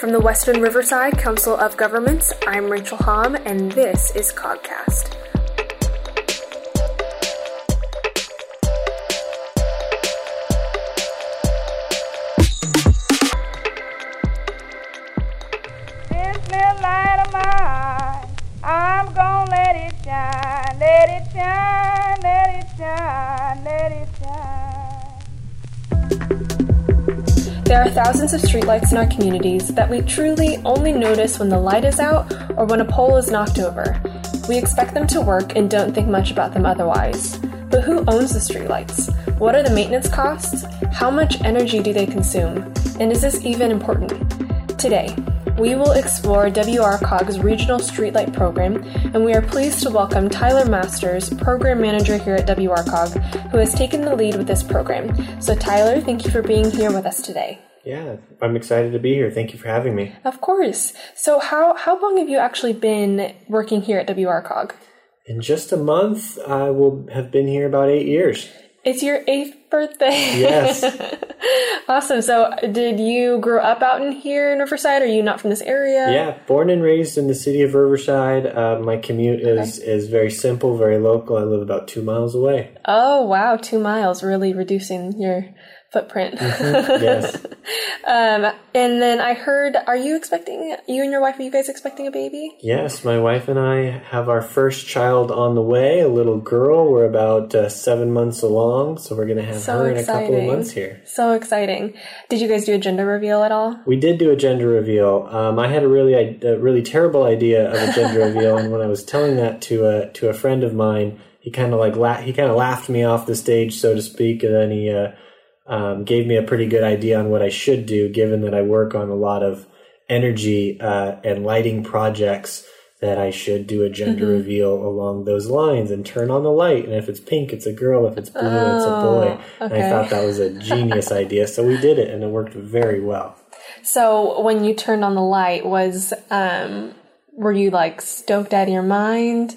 From the Western Riverside Council of Governments, I'm Rachel Hom, and this is Cogcast. Thousands of streetlights in our communities that we truly only notice when the light is out or when a pole is knocked over. We expect them to work and don't think much about them otherwise. But who owns the streetlights? What are the maintenance costs? How much energy do they consume? And is this even important? Today, we will explore WRCOG's regional streetlight program, and we are pleased to welcome Tyler Masters, program manager here at WRCOG, who has taken the lead with this program. So, Tyler, thank you for being here with us today. Yeah, I'm excited to be here. Thank you for having me. Of course. So, how, how long have you actually been working here at WRCOG? In just a month, I will have been here about eight years. It's your eighth birthday. Yes. awesome. So, did you grow up out in here in Riverside? Are you not from this area? Yeah, born and raised in the city of Riverside. Uh, my commute is is very simple, very local. I live about two miles away. Oh, wow. Two miles, really reducing your footprint. Yes. um, and then I heard, are you expecting, you and your wife, are you guys expecting a baby? Yes, my wife and I have our first child on the way, a little girl. We're about uh, seven months along, so we're going to have So her in a couple of months here. So exciting. Did you guys do a gender reveal at all? We did do a gender reveal. Um, I had a really, a really terrible idea of a gender reveal, and when I was telling that to a to a friend of mine, he kind of like la- he kind of laughed me off the stage, so to speak, and then he uh, um, gave me a pretty good idea on what I should do, given that I work on a lot of energy uh, and lighting projects. That I should do a gender reveal along those lines and turn on the light. And if it's pink, it's a girl. If it's blue, it's a boy. And I thought that was a genius idea. So we did it, and it worked very well. So when you turned on the light, was, um, were you like stoked out of your mind?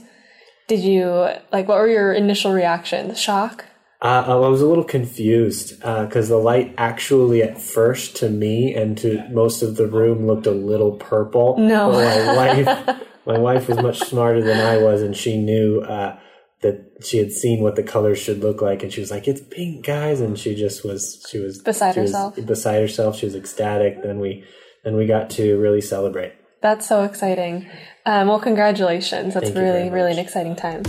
Did you, like, what were your initial reactions? Shock? Uh, I was a little confused because the light actually, at first, to me and to most of the room, looked a little purple. No. My wife, my wife was much smarter than I was, and she knew uh, that she had seen what the colors should look like, and she was like, "It's pink, guys!" And she just was, she was Beside she was herself. beside herself. She was ecstatic. Then we, then we got to really celebrate. That's so exciting. Um, well, congratulations. That's Thank really, really an exciting time.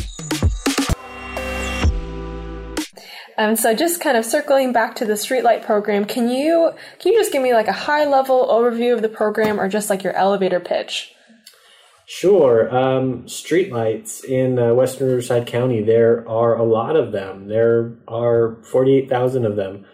Um, so just kind of circling back to the streetlight program, can you can you just give me like a high level overview of the program or just like your elevator pitch? Sure. Um, streetlights in uh, Western Riverside County, there are a lot of them. There are 48,000 of them.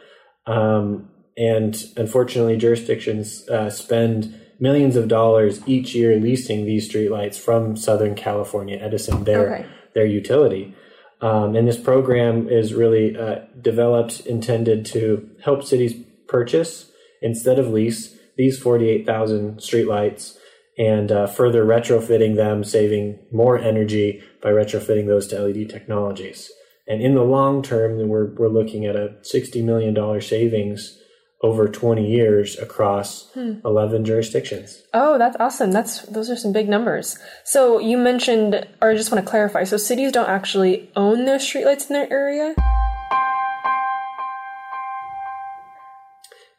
Um, and unfortunately, jurisdictions uh, spend millions of dollars each year leasing these streetlights from Southern California Edison, their, Okay. their utility. Um, and this program is really uh, developed, intended to help cities purchase instead of lease these 48,000 streetlights and uh, further retrofitting them, saving more energy by retrofitting those to LED technologies. And in the long term, we're, we're looking at a $60 million savings over 20 years across 11 jurisdictions. Oh, that's awesome. That's those are some big numbers. So you mentioned, or I just want to clarify. So cities don't actually own their streetlights in their area.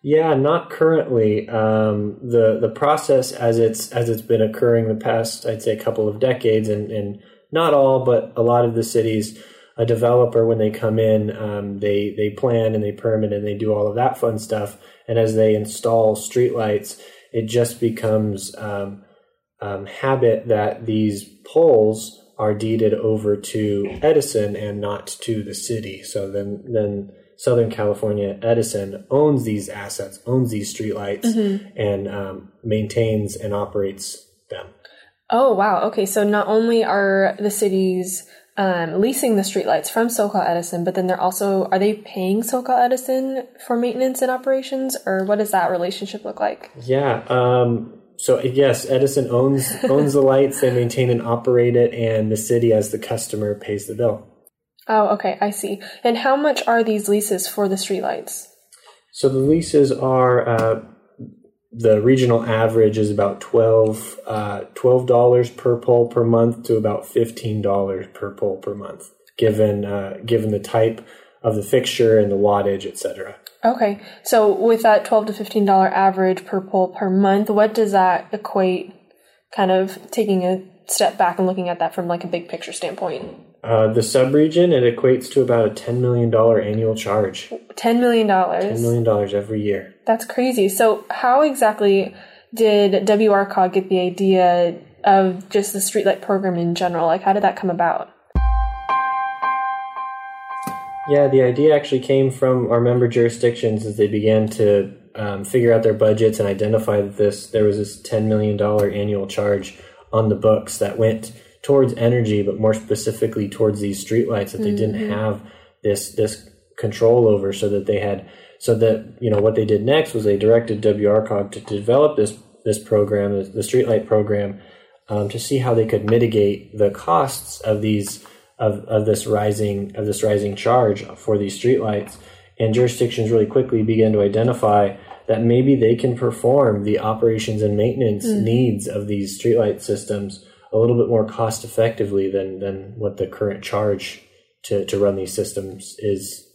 Yeah, not currently. Um, the the process as it's as it's been occurring the past, I'd say, a couple of decades, and, and not all, but a lot of the cities, a developer when they come in, um, they they plan and they permit and they do all of that fun stuff, and as they install streetlights, it just becomes um, um, habit that these poles are deeded over to Edison and not to the city. So then then Southern California Edison owns these assets, owns these streetlights, and um, maintains and operates them. Oh wow. Okay, so not only are the cities um, leasing the streetlights from SoCal Edison, but then they're also are they paying SoCal Edison for maintenance and operations, or what does that relationship look like? Yeah. Um, so yes, Edison owns owns the lights. They maintain and operate it, and the city, as the customer, pays the bill. Oh, okay, I see. And how much are these leases for the streetlights? So the leases are uh, the regional average is about 12 uh, $12 per pole per month to about $15 per pole per month given uh, given the type of the fixture and the wattage etc Okay. So with that 12 to $15 average per pole per month, what does that equate kind of taking a step back and looking at that from like a big picture standpoint? Uh, the subregion it equates to about a $10 million annual charge $10 million. $10 million every year That's crazy. So how exactly did WRCOG get the idea of just the streetlight program in general? Like how did that come about? Yeah, the idea actually came from our member jurisdictions as they began to um, figure out their budgets and identify that this there was this ten million dollar annual charge on the books that went towards energy, but more specifically towards these streetlights that they didn't have this this control over, so that they had so that you know what they did next was they directed WRCOG to develop this this program, the, streetlight program, um, to see how they could mitigate the costs of these of, of this rising of this rising charge for these streetlights. And jurisdictions really quickly began to identify that maybe they can perform the operations and maintenance needs of these streetlight systems a little bit more cost effectively than than what the current charge to, to run these systems is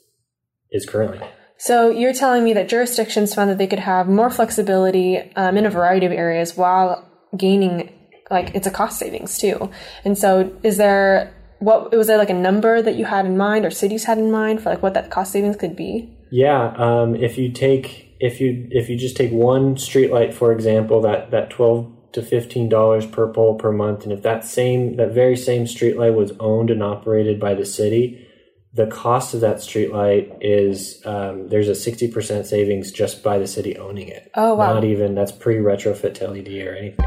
is currently. So you're telling me that jurisdictions found that they could have more flexibility um, in a variety of areas while gaining like it's a cost savings too. And so is there what was there like a number that you had in mind or cities had in mind for like what that cost savings could be? Yeah, um, if you take if you if you just take one streetlight for example, that that twelve to fifteen dollars per pole per month, and if that same that very same streetlight was owned and operated by the city, the cost of that streetlight is um, there's a sixty percent savings just by the city owning it. Oh, wow. Not even that's pre retrofit to LED or anything.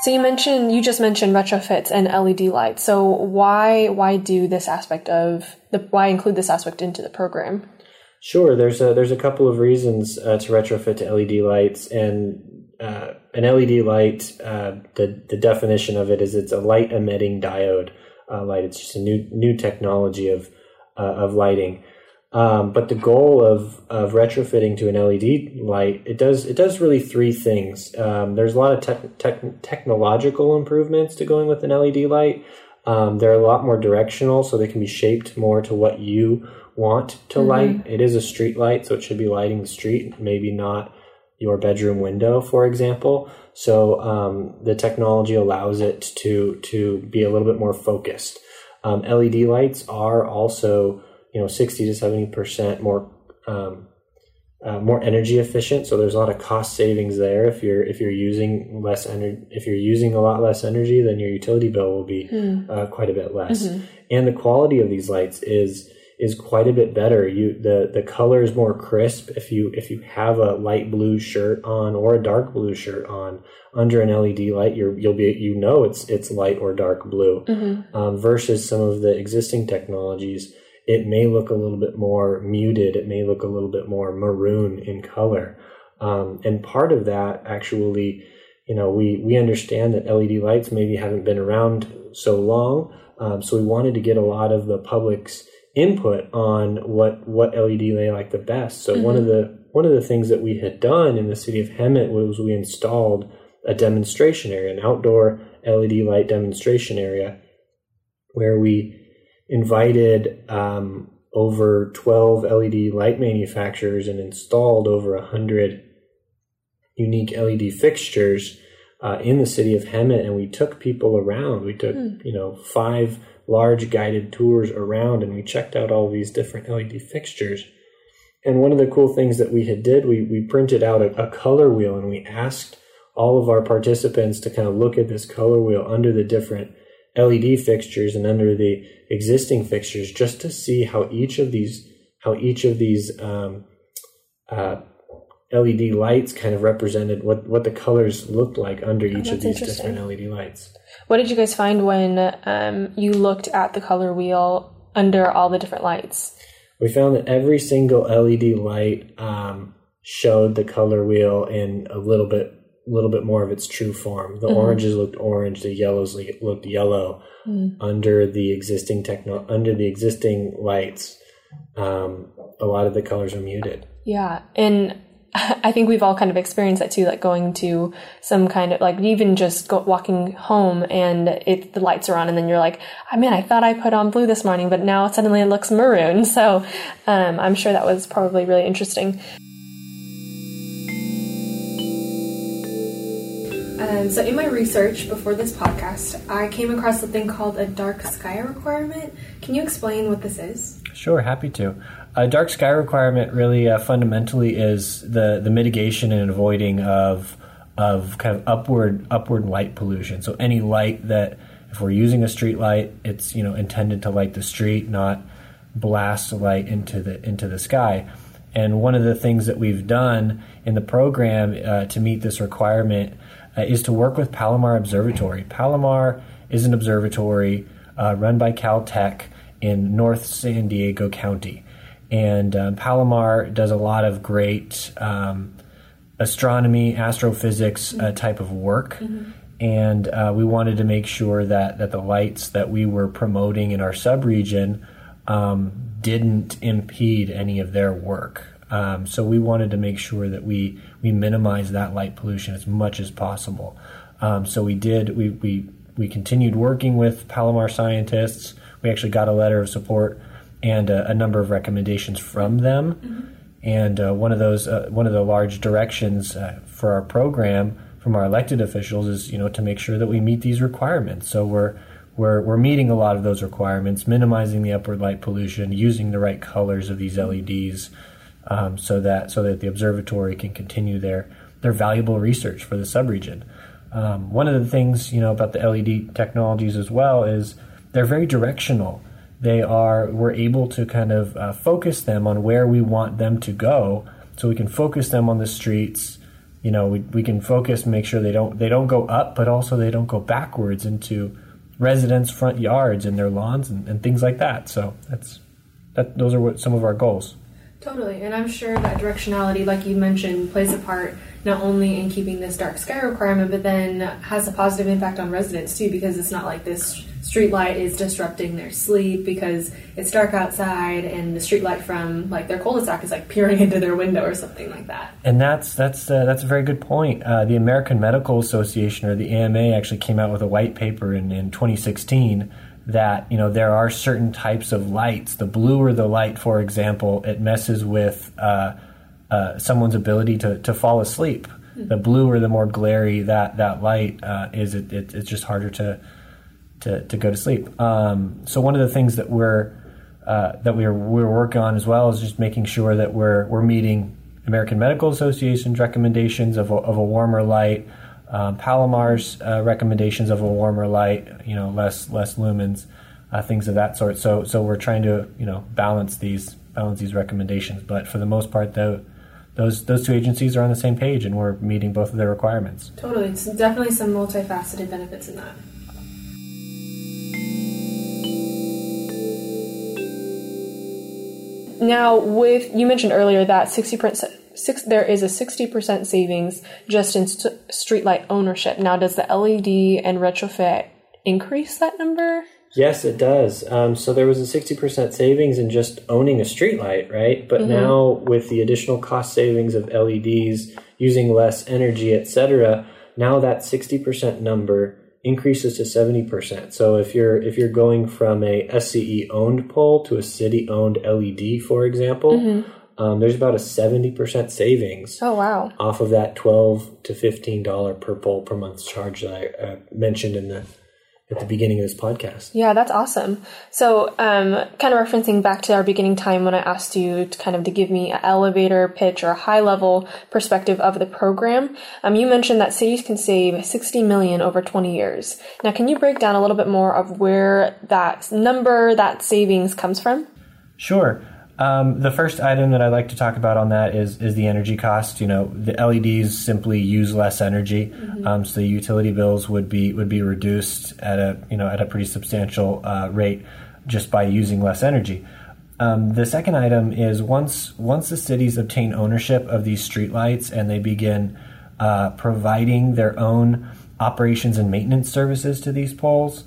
So you mentioned you just mentioned retrofits and LED lights. So why why do this aspect of the why include this aspect into the program? Sure, there's a there's a couple of reasons uh, to retrofit to LED lights, and uh, an LED light, uh, the the definition of it is it's a light emitting diode uh, light. It's just a new new technology of uh, of lighting. Um, but the goal of, of retrofitting to an LED light, it does it does really three things. Um, there's a lot of tech, tech, technological improvements to going with an LED light. Um, they're a lot more directional, so they can be shaped more to what you want to light. It is a street light, so it should be lighting the street, maybe not your bedroom window, for example. So um, the technology allows it to to be a little bit more focused. Um, LED lights are also you know 60 to 70 percent more um, uh, more energy efficient. So there's a lot of cost savings there. If you're if you're using less energy if you're using a lot less energy then your utility bill will be uh, quite a bit less. And the quality of these lights is is quite a bit better you the the color is more crisp if you if you have a light blue shirt on or a dark blue shirt on under an LED light you're you'll be you know it's it's light or dark blue um, versus some of the existing technologies it may look a little bit more muted. It may look a little bit more maroon in color. Um, and part of that actually, you know, we, we understand that LED lights maybe haven't been around so long. Um, so we wanted to get a lot of the public's input on what, what LED they like the best. So one of the, one of the things that we had done in the city of Hemet was we installed a demonstration area, an outdoor LED light demonstration area where we invited um, over 12 LED light manufacturers and installed over 100 unique LED fixtures uh, in the city of Hemet. And we took people around. We took, you know, five large guided tours around and we checked out all these different LED fixtures. And one of the cool things that we had did, we, we printed out a, a color wheel and we asked all of our participants to kind of look at this color wheel under the different LED fixtures and under the existing fixtures just to see how each of these how each of these um, uh, LED lights kind of represented what what the colors looked like under each of these different LED lights. What did you guys find when um, you looked at the color wheel under all the different lights? We found that every single LED light um, showed the color wheel in a little bit little bit more of its true form. The oranges looked orange, the yellows looked yellow under the existing techno under the existing lights. Um, a lot of the colors were muted. Yeah, and I think we've all kind of experienced that too, like going to some kind of like even just go, walking home and it the lights are on, and then you're like, I oh, mean, I thought I put on blue this morning, but now suddenly it looks maroon. So um, I'm sure that was probably really interesting. Um, so, in my research before this podcast, I came across something called a dark sky requirement. Can you explain what this is? Sure, happy to. A dark sky requirement really uh, fundamentally is the, the mitigation and avoiding of of kind of upward upward light pollution. So any light that if we're using a street light, it's you know intended to light the street, not blast light into the into the sky. And one of the things that we've done in the program uh, to meet this requirement uh, is to work with Palomar Observatory. Palomar is an observatory uh, run by Caltech in North San Diego County. And um, Palomar does a lot of great um, astronomy, astrophysics uh, type of work. Mm-hmm. And uh, we wanted to make sure that, that the lights that we were promoting in our subregion um, didn't impede any of their work. Um, so we wanted to make sure that we we minimize that light pollution as much as possible. Um, so we did. We we we continued working with Palomar scientists. We actually got a letter of support and a, a number of recommendations from them. Mm-hmm. And uh, one of those, uh, one of the large directions uh, for our program from our elected officials is, you know, to make sure that we meet these requirements. So we're we're, we're meeting a lot of those requirements, minimizing the upward light pollution, using the right colors of these LEDs, um, so that so that the observatory can continue their their valuable research for the subregion. Um, one of the things you know about the LED technologies as well is they're very directional. They are we're able to kind of uh, focus them on where we want them to go, so we can focus them on the streets. You know, we, we can focus make sure they don't they don't go up, but also they don't go backwards into residents' front yards and their lawns and, and things like that. So that's that. Those are what some of our goals. Totally, and I'm sure that directionality, like you mentioned, plays a part not only in keeping this dark sky requirement, but then has a positive impact on residents too, because it's not like this street light is disrupting their sleep because it's dark outside and the street light from like their cul-de-sac is like peering into their window or something like that. And that's that's uh, that's a very good point. Uh, the American Medical Association or the AMA actually came out with a white paper in, in 2016 that you know there are certain types of lights. The bluer the light, for example, it messes with uh, uh, someone's ability to, to fall asleep. Mm-hmm. The bluer, the more glary that that light uh, is, it, it, it's just harder to to, to go to sleep. Um, so one of the things that we're uh, that we're we're working on as well is just making sure that we're we're meeting American Medical Association's recommendations of a, of a warmer light um, Palomar's uh, recommendations of a warmer light, you know, less less lumens, uh, things of that sort. So so we're trying to you know balance these balance these recommendations. But for the most part, though, those those two agencies are on the same page, and we're meeting both of their requirements. Totally, it's definitely some multifaceted benefits in that. Now, with you mentioned earlier that sixty percent six, there is a 60% savings just in st- streetlight ownership. Now, does the LED and retrofit increase that number? Yes, it does. Um, so there was a 60% savings in just owning a streetlight, right? But mm-hmm. now with the additional cost savings of LEDs, using less energy, etc., now that 60% number increases to 70%. So if you're if you're going from a SCE owned pole to a city owned LED, for example, mm-hmm um, there's about a 70% savings. Oh, wow. Off of that 12 to $15 per pole per month charge that I uh, mentioned in the at the beginning of this podcast. Yeah, that's awesome. So, um, kind of referencing back to our beginning time when I asked you to kind of to give me an elevator pitch or a high level perspective of the program, um, you mentioned that cities can save 60 million over 20 years. Now, can you break down a little bit more of where that number, that savings comes from? Sure. Um, the first item that I'd like to talk about on that is is the energy cost. You know, the LEDs simply use less energy, mm-hmm. um, so the utility bills would be would be reduced at a you know at a pretty substantial uh, rate just by using less energy. Um, the second item is once once the cities obtain ownership of these streetlights and they begin uh, providing their own operations and maintenance services to these poles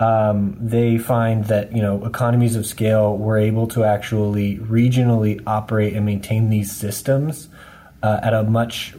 um, they find that you know economies of scale were able to actually regionally operate and maintain these systems uh, at a much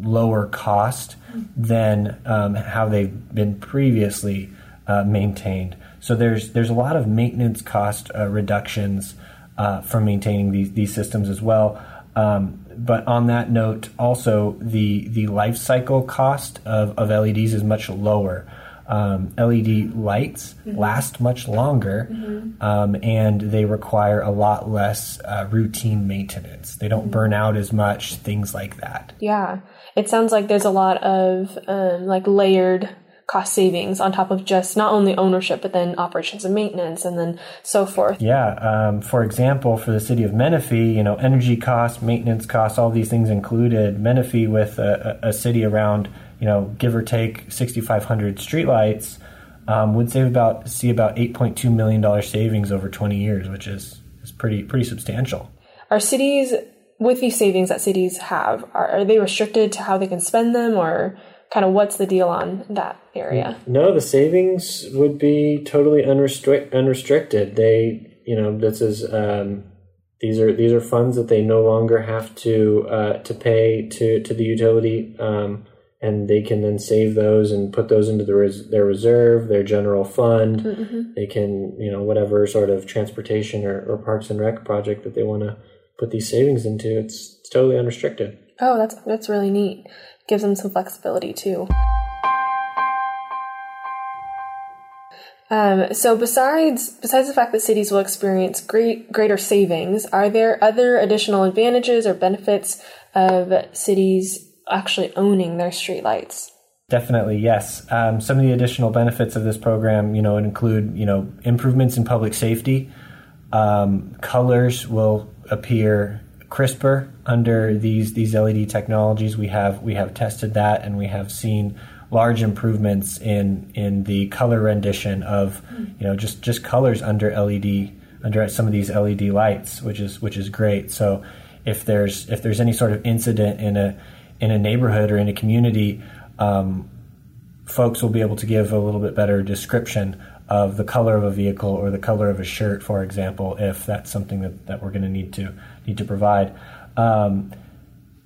lower cost than um, how they've been previously uh, maintained. So there's there's a lot of maintenance cost uh, reductions uh, from maintaining these these systems as well. Um, but on that note, also the the life cycle cost of, of LEDs is much lower. Um, LED lights mm-hmm. last much longer, mm-hmm. um, and they require a lot less uh, routine maintenance. They don't mm-hmm. burn out as much, things like that. Yeah, it sounds like there's a lot of um, like layered cost savings on top of just not only ownership but then operations and maintenance and then so forth yeah um, for example for the city of menifee you know energy costs maintenance costs all these things included menifee with a, a city around you know give or take 6500 streetlights um, would save about see about 8.2 million dollar savings over 20 years which is is pretty pretty substantial are cities with these savings that cities have are, are they restricted to how they can spend them or kind of what's the deal on that area? No, the savings would be totally unrestrict, unrestricted. They, you know, this is um, these are these are funds that they no longer have to uh, to pay to to the utility, um, and they can then save those and put those into the res- their reserve, their general fund. Mm-hmm. They can, you know, whatever sort of transportation or, or parks and rec project that they want to put these savings into. It's, it's totally unrestricted. Oh, that's that's really neat gives them some flexibility too. Um, so besides besides the fact that cities will experience great greater savings, are there other additional advantages or benefits of cities actually owning their streetlights? Definitely, yes. Um, some of the additional benefits of this program, you know, include you know improvements in public safety. Um, colors will appear crisper under these these LED technologies. We have we have tested that, and we have seen large improvements in in the color rendition of you know just just colors under LED under some of these LED lights, which is which is great. So if there's if there's any sort of incident in a in a neighborhood or in a community, um, folks will be able to give a little bit better description of the color of a vehicle or the color of a shirt, for example, if that's something that, that we're going to need to need to provide. Um,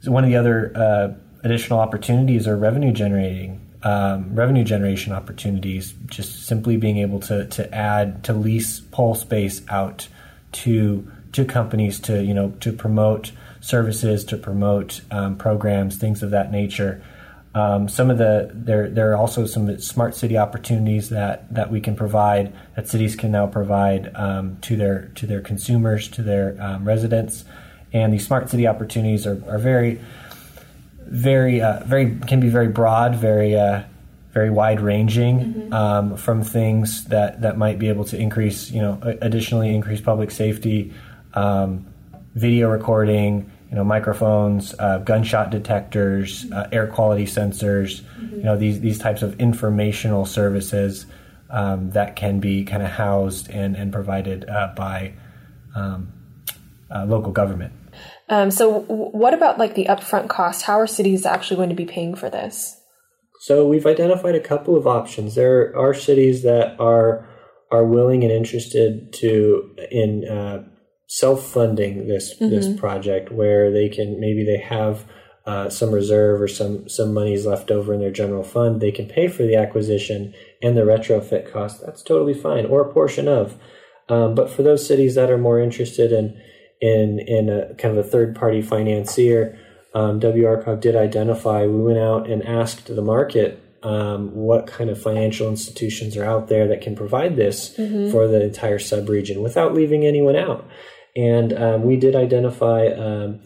so one of the other uh, additional opportunities are revenue generating. Um, revenue generation opportunities, just simply being able to to add to lease pole space out to to companies to you know to promote services, to promote um, programs, things of that nature. Um, some of the there there are also some smart city opportunities that that we can provide that cities can now provide um, to their to their consumers to their um, residents, and these smart city opportunities are, are very very uh, very can be very broad, very uh, very wide ranging mm-hmm. Um, from things that that might be able to increase you know additionally increase public safety, um, video recording you know, microphones, uh, gunshot detectors, uh, air quality sensors, mm-hmm. you know, these, these types of informational services um, that can be kind of housed and, and provided uh, by um, uh, local government. Um, so, w- what about like the upfront cost? How are cities actually going to be paying for this? So, we've identified a couple of options. There are cities that are are willing and interested to in uh, self-funding this mm-hmm. this project where they can maybe they have uh, some reserve or some some monies left over in their general fund they can pay for the acquisition and the retrofit cost that's totally fine or a portion of um, but for those cities that are more interested in in in a kind of a third party financier um, WRCOG did identify we went out and asked the market um, what kind of financial institutions are out there that can provide this mm-hmm. for the entire subregion without leaving anyone out and um, we did identify um,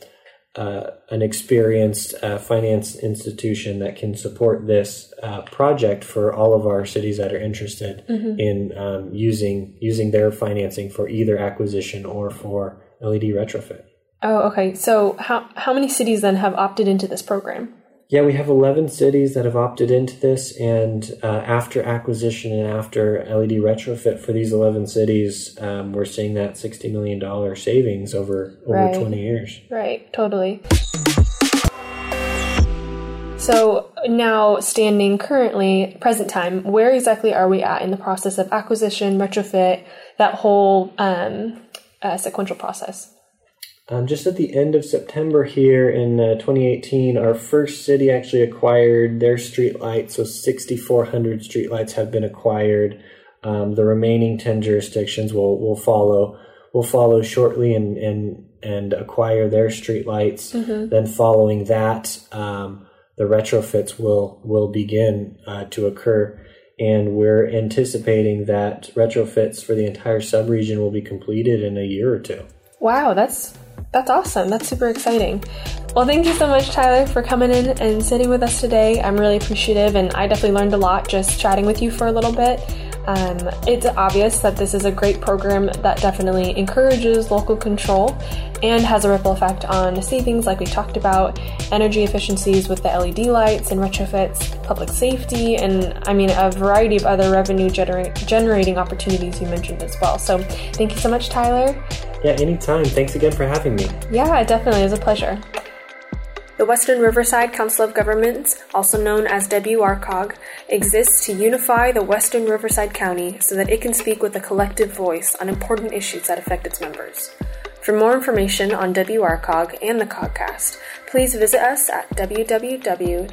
uh, an experienced uh, finance institution that can support this uh, project for all of our cities that are interested mm-hmm. in um, using using their financing for either acquisition or for LED retrofit. Oh, okay. So how how many cities then have opted into this program? Yeah, we have 11 cities that have opted into this, and uh, after acquisition and after LED retrofit for these 11 cities, um, we're seeing that $60 million savings over, over right. 20 years. Right, totally. So now, standing currently, present time, where exactly are we at in the process of acquisition, retrofit, that whole um, uh, sequential process? Um, just at the end of September here in uh, 2018, our first city actually acquired their streetlights. So 6,400 streetlights have been acquired. Um, the remaining 10 jurisdictions will, will follow will follow shortly and and and acquire their streetlights. Mm-hmm. Then following that, um, the retrofits will will begin uh, to occur, and we're anticipating that retrofits for the entire subregion will be completed in a year or two. Wow, that's that's awesome. That's super exciting. Well, thank you so much, Tyler, for coming in and sitting with us today. I'm really appreciative, and I definitely learned a lot just chatting with you for a little bit. Um, it's obvious that this is a great program that definitely encourages local control and has a ripple effect on savings, like we talked about, energy efficiencies with the LED lights and retrofits, public safety, and I mean, a variety of other revenue gener- generating opportunities you mentioned as well. So, thank you so much, Tyler. Yeah, anytime. Thanks again for having me. Yeah, it definitely. It was a pleasure. The Western Riverside Council of Governments, also known as WRCOG, exists to unify the Western Riverside County so that it can speak with a collective voice on important issues that affect its members. For more information on WRCOG and the COGcast, please visit us at www.wrcog.us.